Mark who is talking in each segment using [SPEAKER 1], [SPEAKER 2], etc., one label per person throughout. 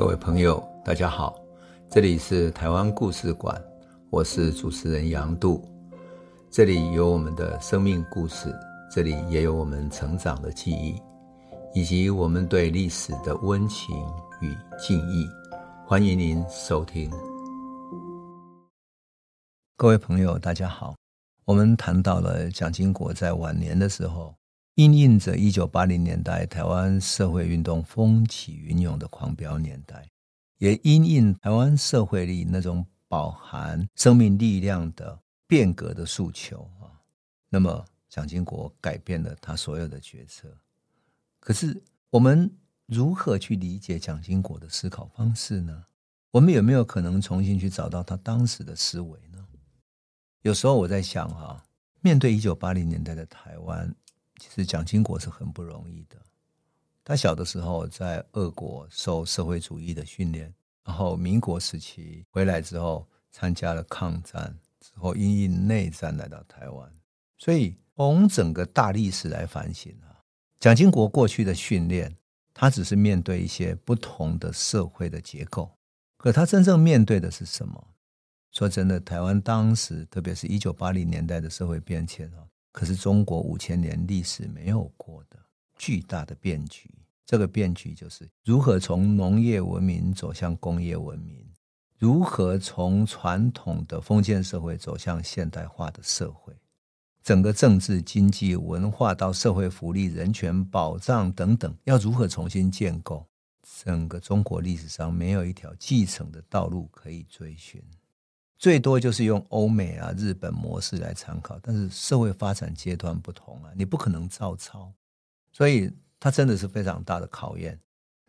[SPEAKER 1] 各位朋友，大家好，这里是台湾故事馆，我是主持人杨度，这里有我们的生命故事，这里也有我们成长的记忆，以及我们对历史的温情与敬意。欢迎您收听。各位朋友，大家好，我们谈到了蒋经国在晚年的时候。因应着一九八零年代台湾社会运动风起云涌的狂飙年代，也因应台湾社会里那种饱含生命力量的变革的诉求啊，那么蒋经国改变了他所有的决策。可是我们如何去理解蒋经国的思考方式呢？我们有没有可能重新去找到他当时的思维呢？有时候我在想哈，面对一九八零年代的台湾。其实蒋经国是很不容易的。他小的时候在俄国受社会主义的训练，然后民国时期回来之后参加了抗战，之后因应内战来到台湾。所以从整个大历史来反省啊，蒋经国过去的训练，他只是面对一些不同的社会的结构，可他真正面对的是什么？说真的，台湾当时，特别是一九八零年代的社会变迁啊。可是中国五千年历史没有过的巨大的变局，这个变局就是如何从农业文明走向工业文明，如何从传统的封建社会走向现代化的社会，整个政治、经济、文化到社会福利、人权保障等等，要如何重新建构？整个中国历史上没有一条继承的道路可以追寻。最多就是用欧美啊、日本模式来参考，但是社会发展阶段不同啊，你不可能照抄，所以它真的是非常大的考验。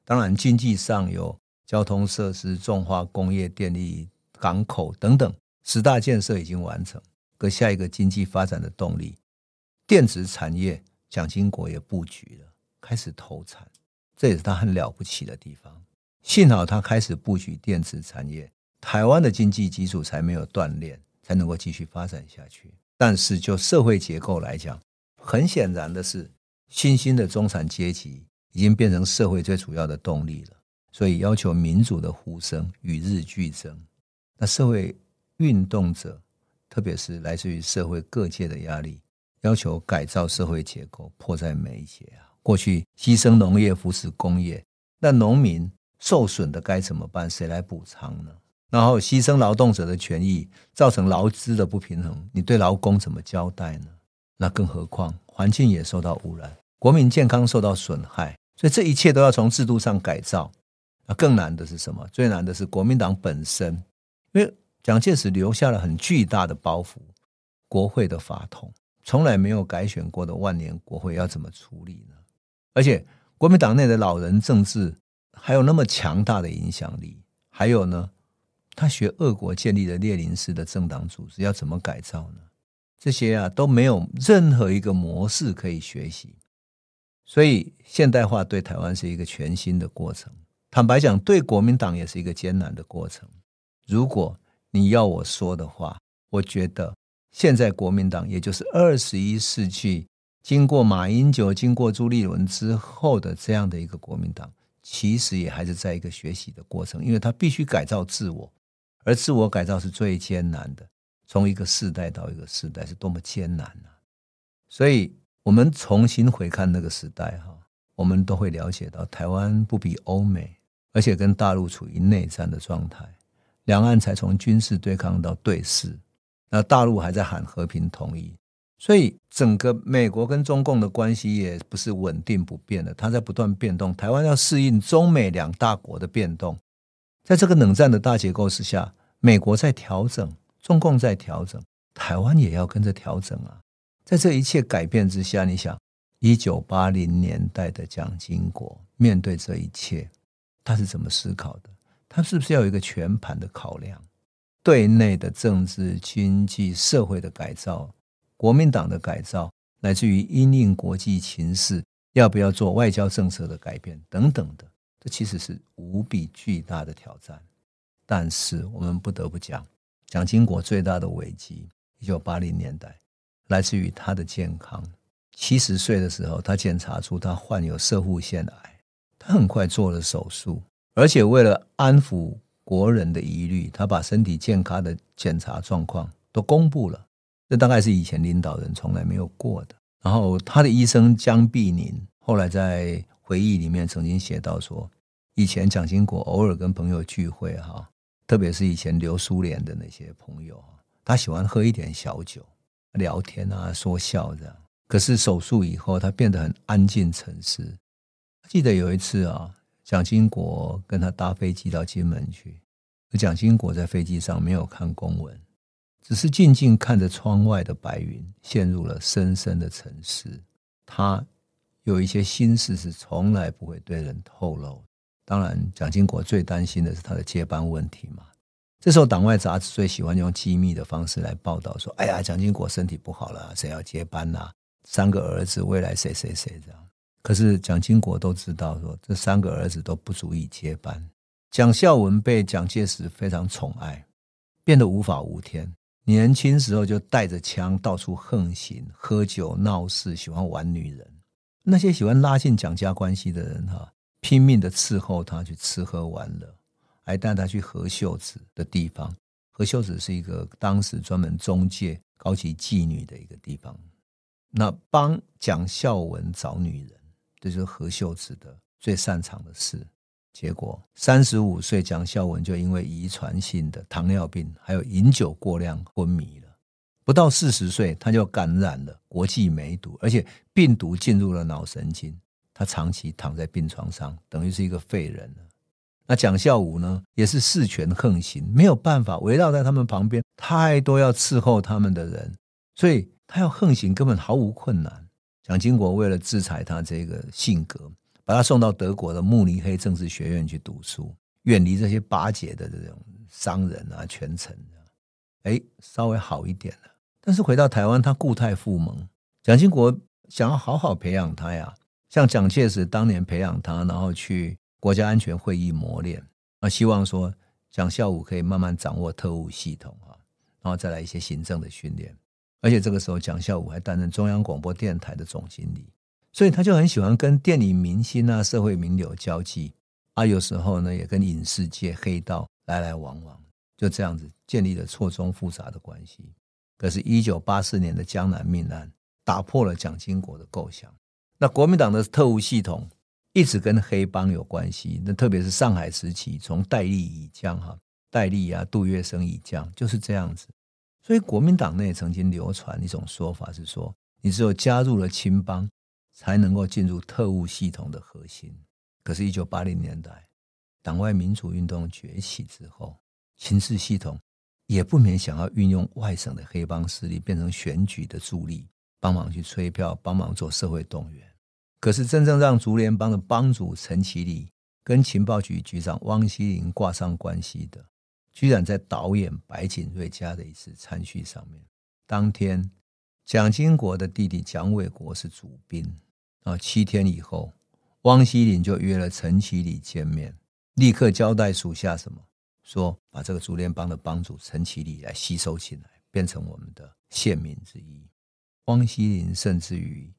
[SPEAKER 1] 当然，经济上有交通设施、重化工业、电力、港口等等十大建设已经完成，可下一个经济发展的动力，电子产业，蒋经国也布局了，开始投产，这也是他很了不起的地方。幸好他开始布局电子产业。台湾的经济基础才没有断裂，才能够继续发展下去。但是就社会结构来讲，很显然的是，新兴的中产阶级已经变成社会最主要的动力了。所以要求民主的呼声与日俱增。那社会运动者，特别是来自于社会各界的压力，要求改造社会结构，迫在眉睫啊。过去牺牲农业扶持工业，那农民受损的该怎么办？谁来补偿呢？然后牺牲劳动者的权益，造成劳资的不平衡，你对劳工怎么交代呢？那更何况环境也受到污染，国民健康受到损害，所以这一切都要从制度上改造。那更难的是什么？最难的是国民党本身，因为蒋介石留下了很巨大的包袱，国会的法统，从来没有改选过的万年国会要怎么处理呢？而且国民党内的老人政治还有那么强大的影响力，还有呢？他学俄国建立的列宁式的政党组织要怎么改造呢？这些啊都没有任何一个模式可以学习，所以现代化对台湾是一个全新的过程。坦白讲，对国民党也是一个艰难的过程。如果你要我说的话，我觉得现在国民党，也就是二十一世纪经过马英九、经过朱立伦之后的这样的一个国民党，其实也还是在一个学习的过程，因为他必须改造自我。而自我改造是最艰难的，从一个世代到一个世代是多么艰难啊！所以，我们重新回看那个时代哈，我们都会了解到，台湾不比欧美，而且跟大陆处于内战的状态，两岸才从军事对抗到对峙，那大陆还在喊和平统一，所以整个美国跟中共的关系也不是稳定不变的，它在不断变动，台湾要适应中美两大国的变动。在这个冷战的大结构之下，美国在调整，中共在调整，台湾也要跟着调整啊！在这一切改变之下，你想，一九八零年代的蒋经国面对这一切，他是怎么思考的？他是不是要有一个全盘的考量？对内的政治、经济、社会的改造，国民党的改造，乃至于因应国际情势，要不要做外交政策的改变等等的。这其实是无比巨大的挑战，但是我们不得不讲，蒋经国最大的危机，一九八零年代，来自于他的健康。七十岁的时候，他检查出他患有摄护腺癌，他很快做了手术，而且为了安抚国人的疑虑，他把身体健康的检查状况都公布了。这大概是以前领导人从来没有过的。然后他的医生江碧宁后来在回忆里面曾经写到说，以前蒋经国偶尔跟朋友聚会哈，特别是以前留苏联的那些朋友，他喜欢喝一点小酒，聊天啊，说笑这样。可是手术以后，他变得很安静沉思。记得有一次啊。蒋经国跟他搭飞机到金门去，蒋经国在飞机上没有看公文，只是静静看着窗外的白云，陷入了深深的沉思。他有一些心事是从来不会对人透露。当然，蒋经国最担心的是他的接班问题嘛。这时候，党外杂志最喜欢用机密的方式来报道说：“哎呀，蒋经国身体不好了，谁要接班呐？三个儿子，未来谁谁谁这样。”可是蒋经国都知道，说这三个儿子都不足以接班。蒋孝文被蒋介石非常宠爱，变得无法无天。年轻时候就带着枪到处横行，喝酒闹事，喜欢玩女人。那些喜欢拉近蒋家关系的人，哈，拼命的伺候他去吃喝玩乐，还带他去何秀子的地方。何秀子是一个当时专门中介高级妓女的一个地方。那帮蒋孝文找女人。这就是何秀子的最擅长的事。结果，三十五岁，蒋孝文就因为遗传性的糖尿病，还有饮酒过量昏迷了。不到四十岁，他就感染了国际梅毒，而且病毒进入了脑神经。他长期躺在病床上，等于是一个废人了。那蒋孝武呢，也是视权横行，没有办法围绕在他们旁边太多要伺候他们的人，所以他要横行根本毫无困难。蒋经国为了制裁他这个性格，把他送到德国的慕尼黑政治学院去读书，远离这些巴结的这种商人啊、权臣啊，哎，稍微好一点了。但是回到台湾，他故态复萌。蒋经国想要好好培养他呀，像蒋介石当年培养他，然后去国家安全会议磨练，啊，希望说蒋孝武可以慢慢掌握特务系统啊，然后再来一些行政的训练。而且这个时候，蒋孝武还担任中央广播电台的总经理，所以他就很喜欢跟电影明星啊、社会名流交际啊，有时候呢也跟影视界黑道来来往往，就这样子建立了错综复杂的关系。可是，一九八四年的江南命案打破了蒋经国的构想。那国民党的特务系统一直跟黑帮有关系，那特别是上海时期，从戴笠以降哈，戴笠啊、杜月笙以降，就是这样子。所以国民党内曾经流传一种说法，是说你只有加入了青帮，才能够进入特务系统的核心。可是，一九八零年代党外民主运动崛起之后，情治系统也不免想要运用外省的黑帮势力，变成选举的助力，帮忙去催票，帮忙做社会动员。可是，真正让竹联帮的帮主陈其礼跟情报局局长汪希林挂上关系的。居然在导演白景瑞家的一次餐叙上面，当天蒋经国的弟弟蒋纬国是主宾，然后七天以后，汪希林就约了陈其礼见面，立刻交代属下什么，说把这个竹联帮的帮主陈其礼来吸收进来，变成我们的县民之一。汪希林甚至于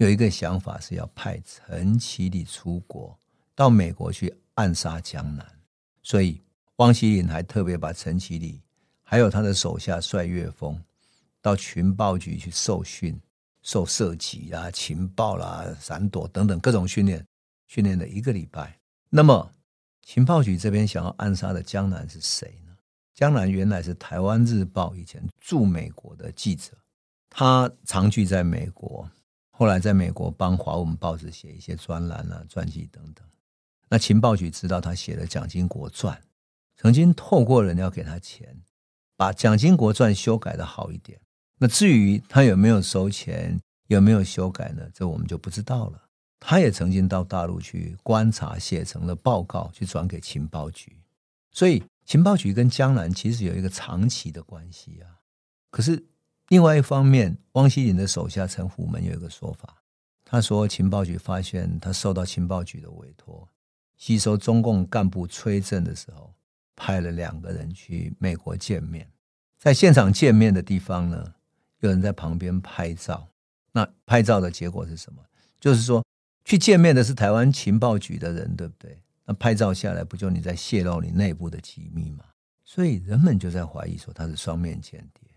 [SPEAKER 1] 有一个想法，是要派陈其礼出国到美国去暗杀江南，所以。汪希林还特别把陈其礼还有他的手下帅岳峰到情报局去受训，受射击啊、情报啦、啊、闪躲等等各种训练，训练了一个礼拜。那么情报局这边想要暗杀的江南是谁呢？江南原来是台湾日报以前驻美国的记者，他长居在美国，后来在美国帮华文报纸写一些专栏啊、传记等等。那情报局知道他写了《蒋经国传》。曾经透过人要给他钱，把《蒋经国传》修改的好一点。那至于他有没有收钱，有没有修改呢？这我们就不知道了。他也曾经到大陆去观察，写成了报告，去转给情报局。所以情报局跟江南其实有一个长期的关系啊。可是另外一方面，汪希林的手下陈虎门有一个说法，他说情报局发现他受到情报局的委托，吸收中共干部崔政的时候。派了两个人去美国见面，在现场见面的地方呢，有人在旁边拍照。那拍照的结果是什么？就是说，去见面的是台湾情报局的人，对不对？那拍照下来，不就你在泄露你内部的机密吗？所以人们就在怀疑说他是双面间谍。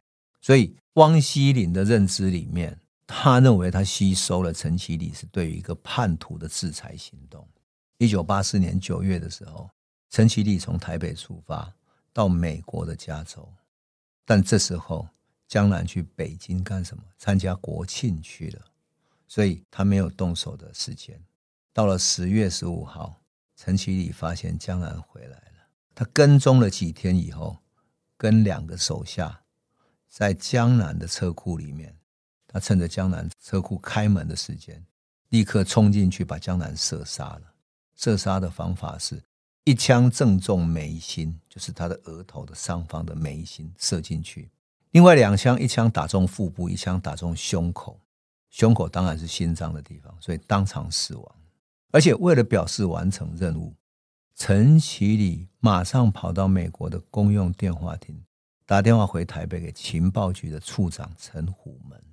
[SPEAKER 1] 所以汪希林的认知里面，他认为他吸收了陈其礼是对于一个叛徒的制裁行动。一九八四年九月的时候，陈其礼从台北出发到美国的加州，但这时候江南去北京干什么？参加国庆去了，所以他没有动手的时间。到了十月十五号，陈其礼发现江南回来了，他跟踪了几天以后，跟两个手下。在江南的车库里面，他趁着江南车库开门的时间，立刻冲进去把江南射杀了。射杀的方法是一枪正中眉心，就是他的额头的上方的眉心射进去；另外两枪，一枪打中腹部，一枪打中胸口。胸口当然是心脏的地方，所以当场死亡。而且为了表示完成任务，陈其礼马上跑到美国的公用电话亭。打电话回台北给情报局的处长陈虎门，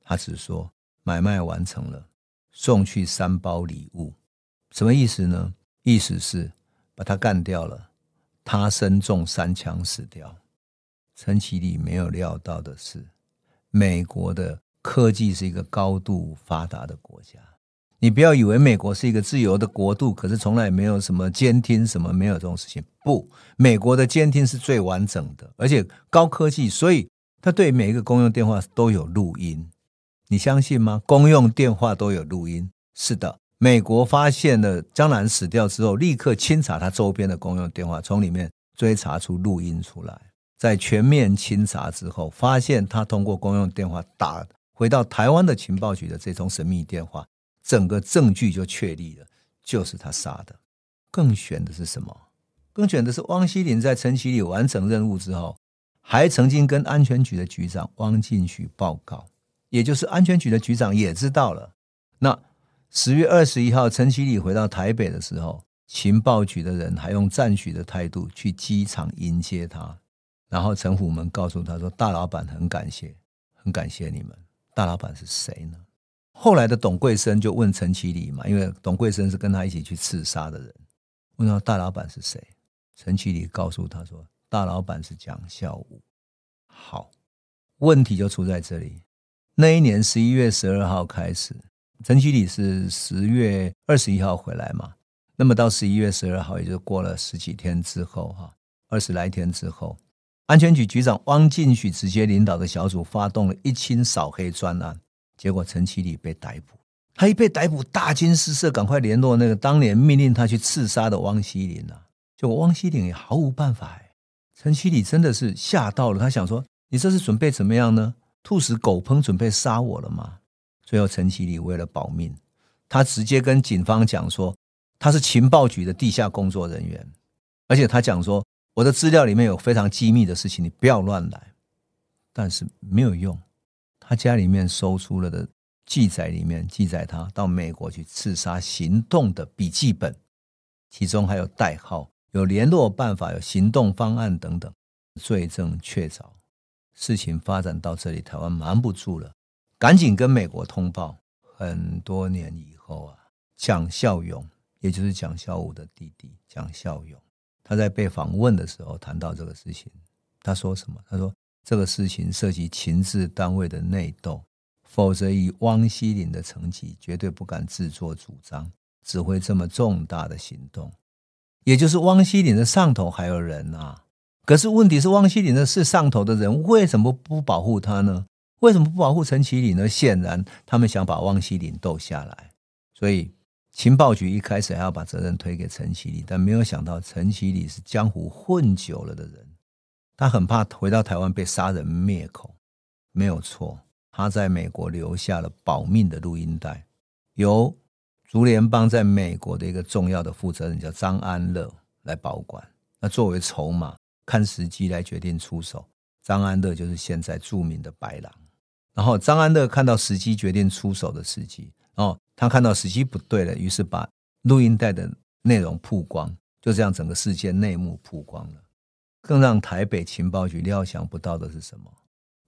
[SPEAKER 1] 他只说买卖完成了，送去三包礼物，什么意思呢？意思是把他干掉了，他身中三枪死掉。陈其礼没有料到的是，美国的科技是一个高度发达的国家。你不要以为美国是一个自由的国度，可是从来没有什么监听，什么没有这种事情。不，美国的监听是最完整的，而且高科技，所以他对每一个公用电话都有录音。你相信吗？公用电话都有录音。是的，美国发现了江南死掉之后，立刻清查他周边的公用电话，从里面追查出录音出来。在全面清查之后，发现他通过公用电话打回到台湾的情报局的这通神秘电话。整个证据就确立了，就是他杀的。更悬的是什么？更悬的是汪希林在陈其礼完成任务之后，还曾经跟安全局的局长汪进许报告，也就是安全局的局长也知道了。那十月二十一号，陈其礼回到台北的时候，情报局的人还用赞许的态度去机场迎接他。然后陈虎门告诉他说：“大老板很感谢，很感谢你们。”大老板是谁呢？后来的董桂生就问陈其礼嘛，因为董桂生是跟他一起去刺杀的人，问他大老板是谁？陈其礼告诉他说，大老板是蒋孝武。好，问题就出在这里。那一年十一月十二号开始，陈其礼是十月二十一号回来嘛，那么到十一月十二号，也就过了十几天之后，哈，二十来天之后，安全局局长汪进许直接领导的小组发动了一清扫黑专案。结果陈其礼被逮捕，他一被逮捕，大惊失色，赶快联络那个当年命令他去刺杀的汪希林啊。结果汪希林也毫无办法哎。陈其礼真的是吓到了，他想说：“你这是准备怎么样呢？兔死狗烹，准备杀我了吗？”最后陈其礼为了保命，他直接跟警方讲说：“他是情报局的地下工作人员，而且他讲说我的资料里面有非常机密的事情，你不要乱来。”但是没有用。他家里面搜出了的记载里面记载他到美国去刺杀行动的笔记本，其中还有代号、有联络办法、有行动方案等等，罪证确凿。事情发展到这里，台湾瞒不住了，赶紧跟美国通报。很多年以后啊，蒋孝勇，也就是蒋孝武的弟弟蒋孝勇，他在被访问的时候谈到这个事情，他说什么？他说。这个事情涉及情治单位的内斗，否则以汪希林的成绩，绝对不敢自作主张指挥这么重大的行动。也就是汪希林的上头还有人啊，可是问题是汪希林的是上头的人，为什么不保护他呢？为什么不保护陈其礼呢？显然他们想把汪希林斗下来，所以情报局一开始还要把责任推给陈其礼，但没有想到陈其礼是江湖混久了的人。他很怕回到台湾被杀人灭口，没有错。他在美国留下了保命的录音带，由竹联帮在美国的一个重要的负责人叫张安乐来保管。那作为筹码，看时机来决定出手。张安乐就是现在著名的白狼。然后张安乐看到时机决定出手的时机，哦，他看到时机不对了，于是把录音带的内容曝光，就这样整个事件内幕曝光了。更让台北情报局料想不到的是什么？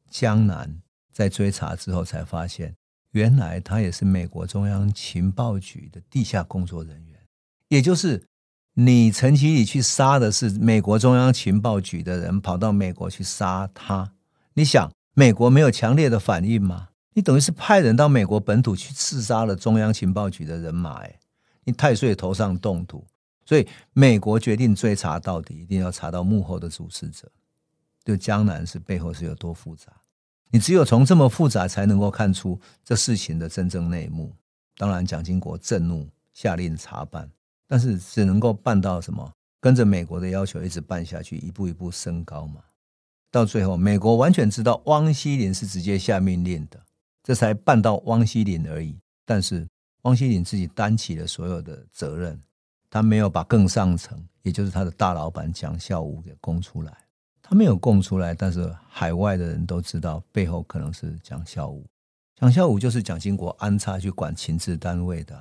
[SPEAKER 1] 江南在追查之后才发现，原来他也是美国中央情报局的地下工作人员，也就是你陈其礼去杀的是美国中央情报局的人，跑到美国去杀他，你想美国没有强烈的反应吗？你等于是派人到美国本土去刺杀了中央情报局的人马，哎，你太岁头上动土，所以美国决定追查到底，一定要查到幕后的主使者，就江南是背后是有多复杂。你只有从这么复杂，才能够看出这事情的真正内幕。当然，蒋经国震怒，下令查办，但是只能够办到什么？跟着美国的要求一直办下去，一步一步升高嘛。到最后，美国完全知道汪希林是直接下命令的，这才办到汪希林而已。但是汪希林自己担起了所有的责任，他没有把更上层，也就是他的大老板蒋孝武给供出来。他没有供出来，但是海外的人都知道背后可能是蒋孝武。蒋孝武就是蒋经国安插去管情治单位的。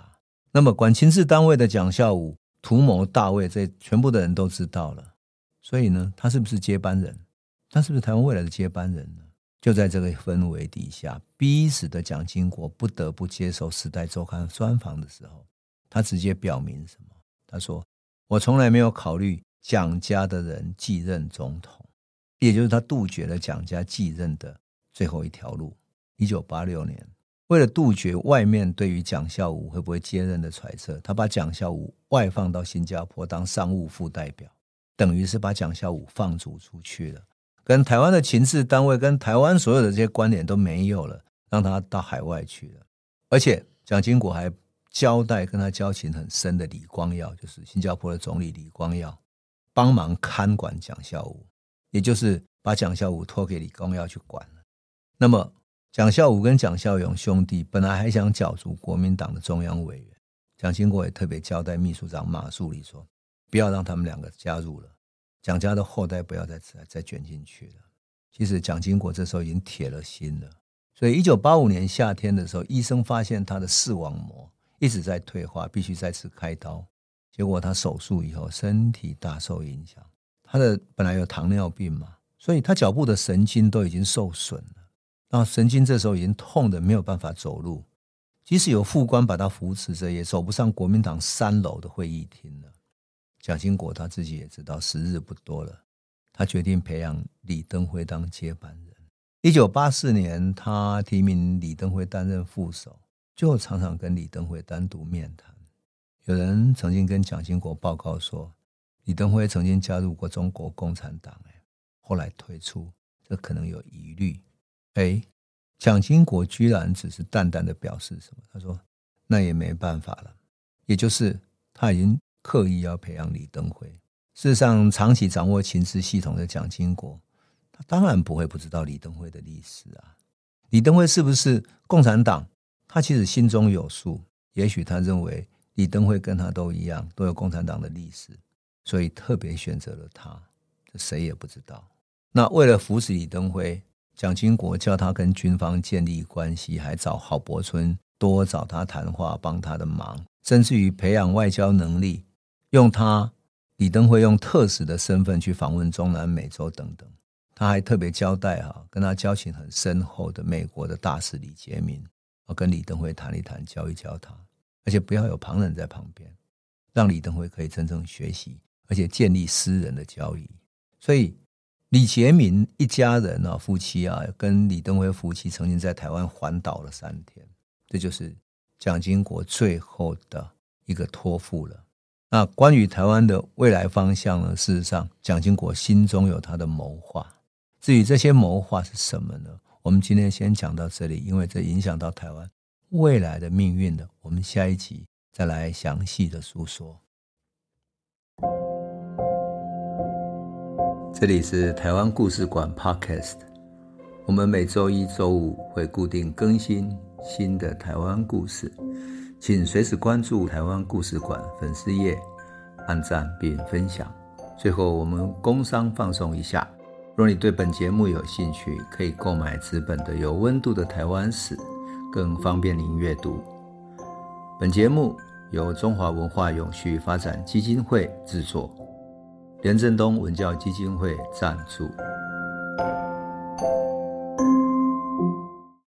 [SPEAKER 1] 那么管情治单位的蒋孝武图谋大位，这全部的人都知道了。所以呢，他是不是接班人？他是不是台湾未来的接班人呢？就在这个氛围底下，逼死的蒋经国不得不接受《时代周刊》专访的时候，他直接表明什么？他说：“我从来没有考虑蒋家的人继任总统。”也就是他杜绝了蒋家继任的最后一条路。一九八六年，为了杜绝外面对于蒋孝武会不会接任的揣测，他把蒋孝武外放到新加坡当商务副代表，等于是把蒋孝武放逐出去了，跟台湾的情治单位、跟台湾所有的这些关联都没有了，让他到海外去了。而且蒋经国还交代跟他交情很深的李光耀，就是新加坡的总理李光耀，帮忙看管蒋孝武。也就是把蒋孝武托给李光耀去管了。那么，蒋孝武跟蒋孝勇兄弟本来还想角逐国民党的中央委员，蒋经国也特别交代秘书长马树礼说，不要让他们两个加入了，蒋家的后代不要再再卷进去了。其实蒋经国这时候已经铁了心了。所以，一九八五年夏天的时候，医生发现他的视网膜一直在退化，必须再次开刀。结果他手术以后，身体大受影响。他的本来有糖尿病嘛，所以他脚部的神经都已经受损了。然后神经这时候已经痛得没有办法走路，即使有副官把他扶持着，也走不上国民党三楼的会议厅了。蒋经国他自己也知道时日不多了，他决定培养李登辉当接班人。一九八四年，他提名李登辉担任副手，就常常跟李登辉单独面谈。有人曾经跟蒋经国报告说。李登辉曾经加入过中国共产党，哎，后来退出，这可能有疑虑。哎，蒋经国居然只是淡淡的表示什么？他说：“那也没办法了。”也就是他已经刻意要培养李登辉。事实上，长期掌握情治系统的蒋经国，他当然不会不知道李登辉的历史啊。李登辉是不是共产党？他其实心中有数。也许他认为李登辉跟他都一样，都有共产党的历史。所以特别选择了他，这谁也不知道。那为了扶持李登辉，蒋经国叫他跟军方建立关系，还找郝柏村多找他谈话，帮他的忙，甚至于培养外交能力，用他李登辉用特使的身份去访问中南美洲等等。他还特别交代哈，跟他交情很深厚的美国的大使李杰明，我跟李登辉谈一谈，教一教他，而且不要有旁人在旁边，让李登辉可以真正学习。而且建立私人的交易，所以李杰明一家人啊，夫妻啊，跟李登辉夫妻曾经在台湾环岛了三天，这就是蒋经国最后的一个托付了。那关于台湾的未来方向呢？事实上，蒋经国心中有他的谋划。至于这些谋划是什么呢？我们今天先讲到这里，因为这影响到台湾未来的命运的。我们下一集再来详细的述说。这里是台湾故事馆 Podcast，我们每周一、周五会固定更新新的台湾故事，请随时关注台湾故事馆粉丝页，按赞并分享。最后，我们工商放送一下：若你对本节目有兴趣，可以购买纸本的《有温度的台湾史》，更方便您阅读。本节目由中华文化永续发展基金会制作。连震东文教基金会赞助。